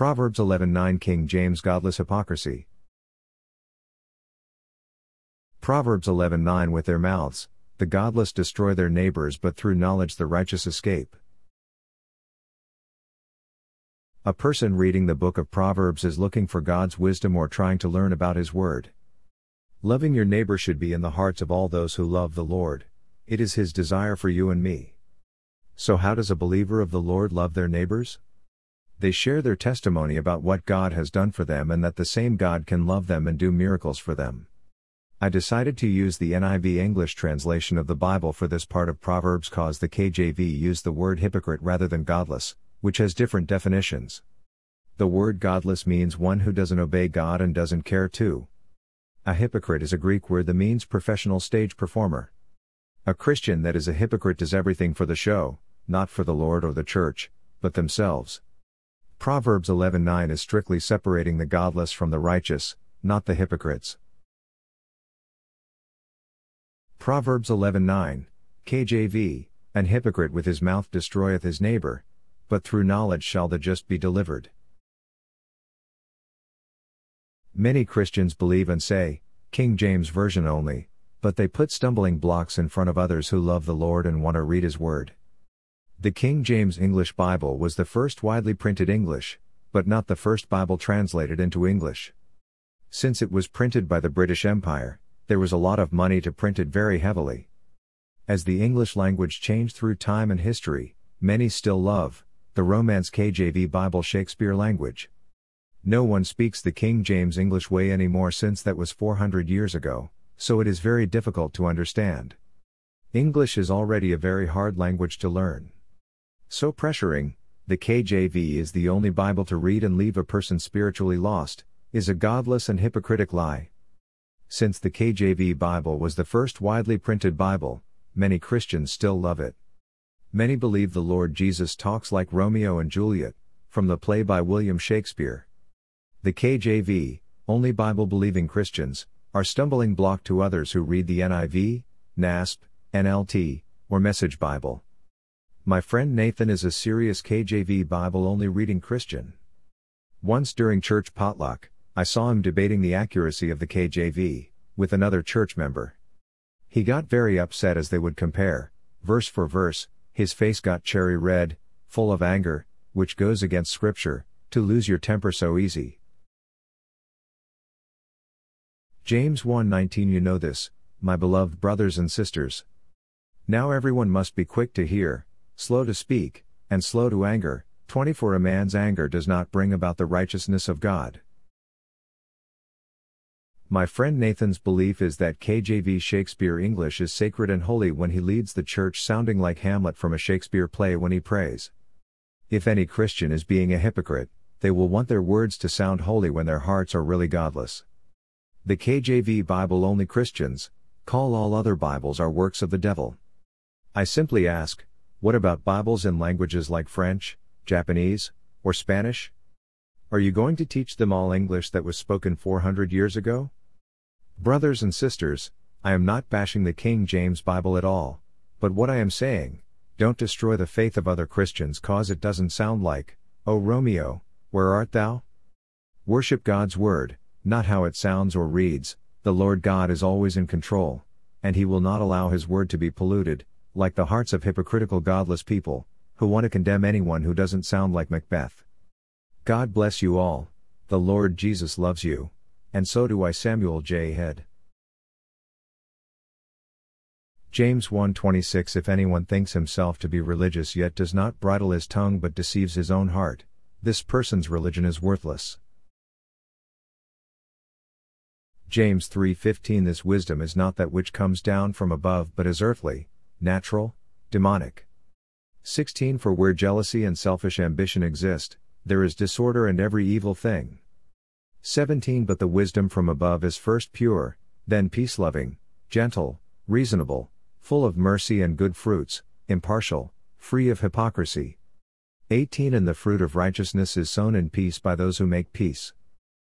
Proverbs 11:9 King James Godless hypocrisy. Proverbs 11:9 With their mouths, the godless destroy their neighbors, but through knowledge the righteous escape. A person reading the book of Proverbs is looking for God's wisdom or trying to learn about His Word. Loving your neighbor should be in the hearts of all those who love the Lord. It is His desire for you and me. So, how does a believer of the Lord love their neighbors? They share their testimony about what God has done for them and that the same God can love them and do miracles for them. I decided to use the NIV English translation of the Bible for this part of Proverbs cause the KJV used the word hypocrite rather than godless, which has different definitions. The word godless means one who doesn't obey God and doesn't care to. A hypocrite is a Greek word that means professional stage performer. A Christian that is a hypocrite does everything for the show, not for the Lord or the church, but themselves. Proverbs 11:9 is strictly separating the godless from the righteous, not the hypocrites. Proverbs 11:9, KJV, An hypocrite with his mouth destroyeth his neighbor, but through knowledge shall the just be delivered. Many Christians believe and say, King James Version only, but they put stumbling blocks in front of others who love the Lord and want to read His Word. The King James English Bible was the first widely printed English, but not the first Bible translated into English. Since it was printed by the British Empire, there was a lot of money to print it very heavily. As the English language changed through time and history, many still love the Romance KJV Bible Shakespeare language. No one speaks the King James English way anymore since that was 400 years ago, so it is very difficult to understand. English is already a very hard language to learn. So pressuring, the KJV is the only Bible to read and leave a person spiritually lost, is a godless and hypocritic lie. Since the KJV Bible was the first widely printed Bible, many Christians still love it. Many believe the Lord Jesus talks like Romeo and Juliet, from the play by William Shakespeare. The KJV, only Bible believing Christians, are stumbling block to others who read the NIV, NASB, NLT, or Message Bible. My friend Nathan is a serious KJV Bible only reading Christian. Once during church potluck, I saw him debating the accuracy of the KJV with another church member. He got very upset as they would compare, verse for verse, his face got cherry red, full of anger, which goes against Scripture, to lose your temper so easy. James 1:19 You know this, my beloved brothers and sisters. Now everyone must be quick to hear, slow to speak, and slow to anger, 24 A man's anger does not bring about the righteousness of God. My friend Nathan's belief is that KJV Shakespeare English is sacred and holy when he leads the church sounding like Hamlet from a Shakespeare play when he prays. If any Christian is being a hypocrite, they will want their words to sound holy when their hearts are really godless. The KJV Bible only Christians call all other Bibles are works of the devil. I simply ask, what about Bibles in languages like French, Japanese, or Spanish? Are you going to teach them all English that was spoken 400 years ago? Brothers and sisters, I am not bashing the King James Bible at all, but what I am saying, don't destroy the faith of other Christians cause it doesn't sound like, O Romeo, where art thou? Worship God's word, not how it sounds or reads, the Lord God is always in control, and he will not allow his word to be polluted, like the hearts of hypocritical godless people, who want to condemn anyone who doesn't sound like Macbeth. God bless you all, the Lord Jesus loves you, and so do I Samuel J. Head. James 1:26 If anyone thinks himself to be religious yet does not bridle his tongue but deceives his own heart, this person's religion is worthless. James 3:15 This wisdom is not that which comes down from above but is earthly, natural, demonic. 16 For where jealousy and selfish ambition exist, there is disorder and every evil thing. 17 But the wisdom from above is first pure, then peace loving, gentle, reasonable, full of mercy and good fruits, impartial, free of hypocrisy. 18 And the fruit of righteousness is sown in peace by those who make peace.